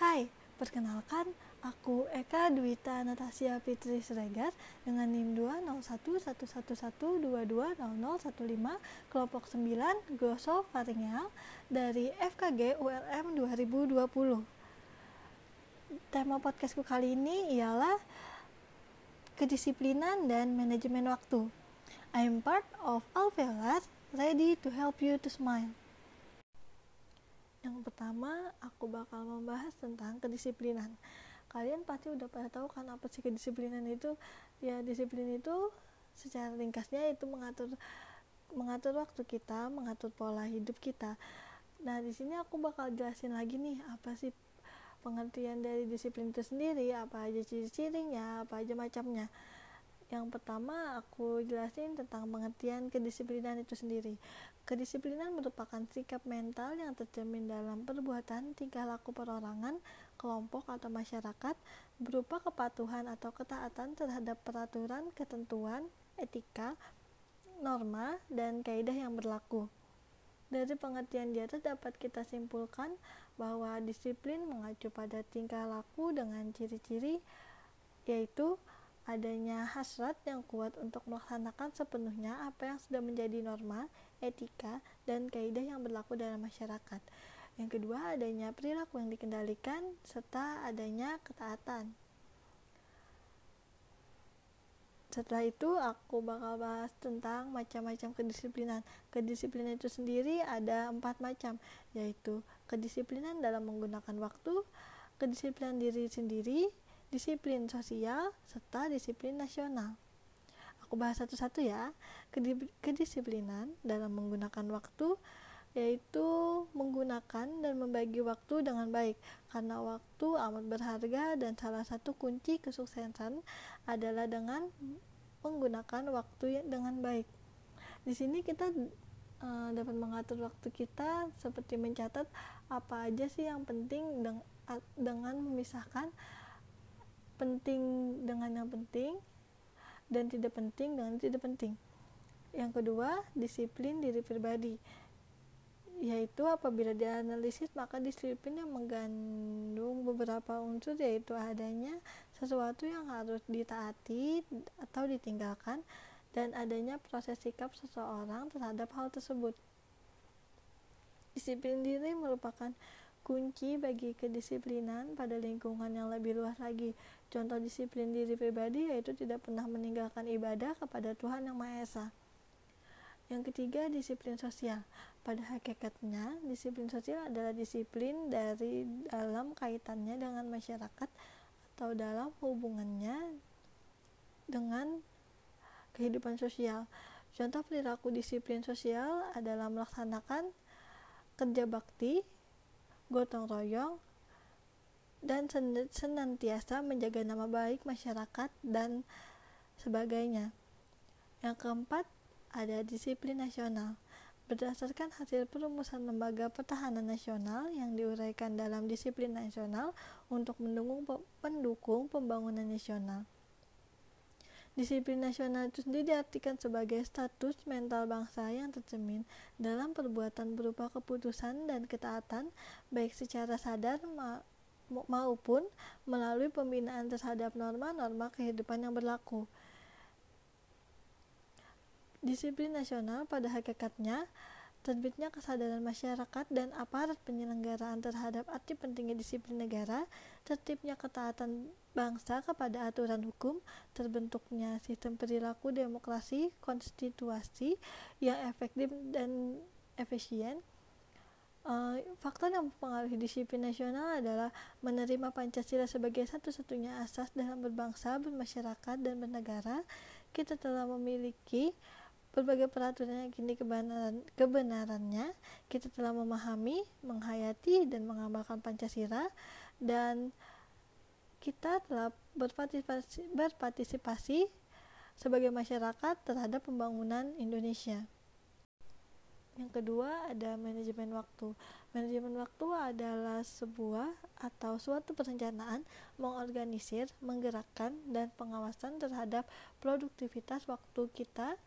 Hai, perkenalkan aku Eka Dwita Natasha Fitri Siregar dengan NIM 20111220015 kelompok 9 Gloso Faringial dari FKG ULM 2020. Tema podcastku kali ini ialah kedisiplinan dan manajemen waktu. I am part of Alveolar, ready to help you to smile. Yang pertama, aku bakal membahas tentang kedisiplinan. Kalian pasti udah pada tahu kan apa sih kedisiplinan itu? Ya, disiplin itu secara ringkasnya itu mengatur mengatur waktu kita, mengatur pola hidup kita. Nah, di sini aku bakal jelasin lagi nih apa sih pengertian dari disiplin itu sendiri, apa aja ciri-cirinya, apa aja macamnya. Yang pertama, aku jelasin tentang pengertian kedisiplinan itu sendiri. Kedisiplinan merupakan sikap mental yang tercermin dalam perbuatan, tingkah laku perorangan, kelompok atau masyarakat berupa kepatuhan atau ketaatan terhadap peraturan, ketentuan, etika, norma, dan kaidah yang berlaku. Dari pengertian di atas dapat kita simpulkan bahwa disiplin mengacu pada tingkah laku dengan ciri-ciri yaitu adanya hasrat yang kuat untuk melaksanakan sepenuhnya apa yang sudah menjadi norma, etika, dan kaidah yang berlaku dalam masyarakat. Yang kedua, adanya perilaku yang dikendalikan serta adanya ketaatan. Setelah itu, aku bakal bahas tentang macam-macam kedisiplinan. Kedisiplinan itu sendiri ada empat macam, yaitu kedisiplinan dalam menggunakan waktu, kedisiplinan diri sendiri, disiplin sosial, serta disiplin nasional. Aku bahas satu-satu ya. Kedisiplinan dalam menggunakan waktu yaitu menggunakan dan membagi waktu dengan baik karena waktu amat berharga dan salah satu kunci kesuksesan adalah dengan menggunakan waktu dengan baik. Di sini kita uh, dapat mengatur waktu kita seperti mencatat apa aja sih yang penting dengan memisahkan penting dengan yang penting dan tidak penting dengan tidak penting. Yang kedua, disiplin diri pribadi yaitu apabila dianalisis maka disiplin yang mengandung beberapa unsur yaitu adanya sesuatu yang harus ditaati atau ditinggalkan dan adanya proses sikap seseorang terhadap hal tersebut. Disiplin diri merupakan kunci bagi kedisiplinan pada lingkungan yang lebih luas lagi. Contoh disiplin diri pribadi yaitu tidak pernah meninggalkan ibadah kepada Tuhan Yang Maha Esa. Yang ketiga, disiplin sosial. Pada hakikatnya, disiplin sosial adalah disiplin dari dalam kaitannya dengan masyarakat atau dalam hubungannya dengan kehidupan sosial. Contoh perilaku disiplin sosial adalah melaksanakan kerja bakti, gotong royong, dan senantiasa menjaga nama baik masyarakat dan sebagainya. Yang keempat, ada disiplin nasional. Berdasarkan hasil perumusan Lembaga Pertahanan Nasional yang diuraikan dalam disiplin nasional untuk mendukung pendukung pembangunan nasional. Disiplin nasional itu sendiri diartikan sebagai status mental bangsa yang tercermin dalam perbuatan berupa keputusan dan ketaatan baik secara sadar ma maupun melalui pembinaan terhadap norma-norma kehidupan yang berlaku. Disiplin nasional pada hakikatnya terbitnya kesadaran masyarakat dan aparat penyelenggaraan terhadap arti pentingnya disiplin negara, tertibnya ketaatan bangsa kepada aturan hukum, terbentuknya sistem perilaku demokrasi konstituasi yang efektif dan efisien. Uh, faktor yang mempengaruhi disiplin nasional adalah menerima Pancasila sebagai satu-satunya asas dalam berbangsa, bermasyarakat, dan bernegara. Kita telah memiliki berbagai peraturan yang kini kebenaran, kebenarannya kita telah memahami, menghayati dan mengamalkan Pancasila dan kita telah berpartisipasi, berpartisipasi sebagai masyarakat terhadap pembangunan Indonesia. Yang kedua ada manajemen waktu. Manajemen waktu adalah sebuah atau suatu perencanaan, mengorganisir, menggerakkan, dan pengawasan terhadap produktivitas waktu kita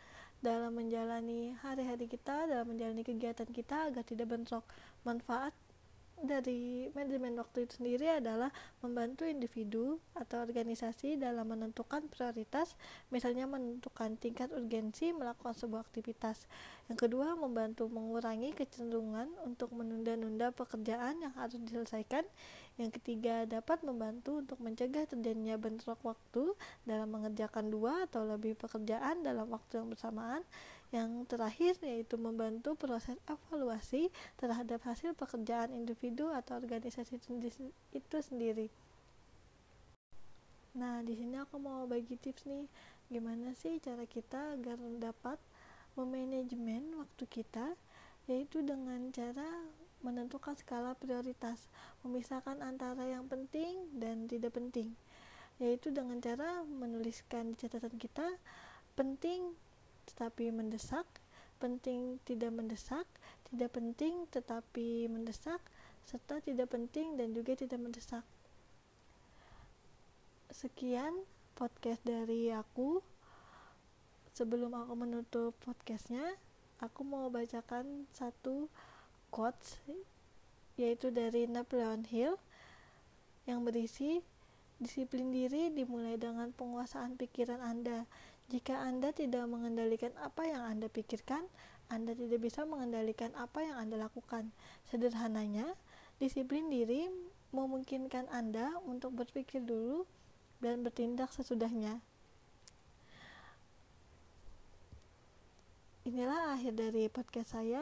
dalam menjalani hari-hari kita, dalam menjalani kegiatan kita agar tidak bentrok manfaat dari manajemen waktu itu sendiri adalah membantu individu atau organisasi dalam menentukan prioritas, misalnya menentukan tingkat urgensi melakukan sebuah aktivitas. Yang kedua, membantu mengurangi kecenderungan untuk menunda-nunda pekerjaan yang harus diselesaikan. Yang ketiga, dapat membantu untuk mencegah terjadinya bentrok waktu dalam mengerjakan dua atau lebih pekerjaan dalam waktu yang bersamaan. Yang terakhir yaitu membantu proses evaluasi terhadap hasil pekerjaan individu atau organisasi itu sendiri. Nah, di sini aku mau bagi tips nih, gimana sih cara kita agar dapat memanajemen waktu kita, yaitu dengan cara menentukan skala prioritas, memisahkan antara yang penting dan tidak penting, yaitu dengan cara menuliskan di catatan kita penting tetapi mendesak, penting tidak mendesak, tidak penting tetapi mendesak, serta tidak penting dan juga tidak mendesak. Sekian podcast dari aku. Sebelum aku menutup podcastnya, aku mau bacakan satu quotes yaitu dari Napoleon Hill yang berisi disiplin diri dimulai dengan penguasaan pikiran Anda jika Anda tidak mengendalikan apa yang Anda pikirkan, Anda tidak bisa mengendalikan apa yang Anda lakukan. Sederhananya, disiplin diri memungkinkan Anda untuk berpikir dulu dan bertindak sesudahnya. Inilah akhir dari podcast saya.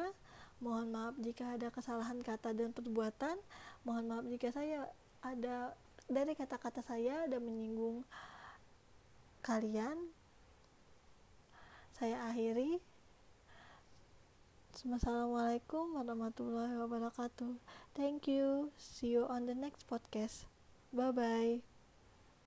Mohon maaf jika ada kesalahan kata dan perbuatan. Mohon maaf jika saya ada dari kata-kata saya ada menyinggung kalian saya akhiri Assalamualaikum warahmatullahi wabarakatuh. Thank you. See you on the next podcast. Bye bye.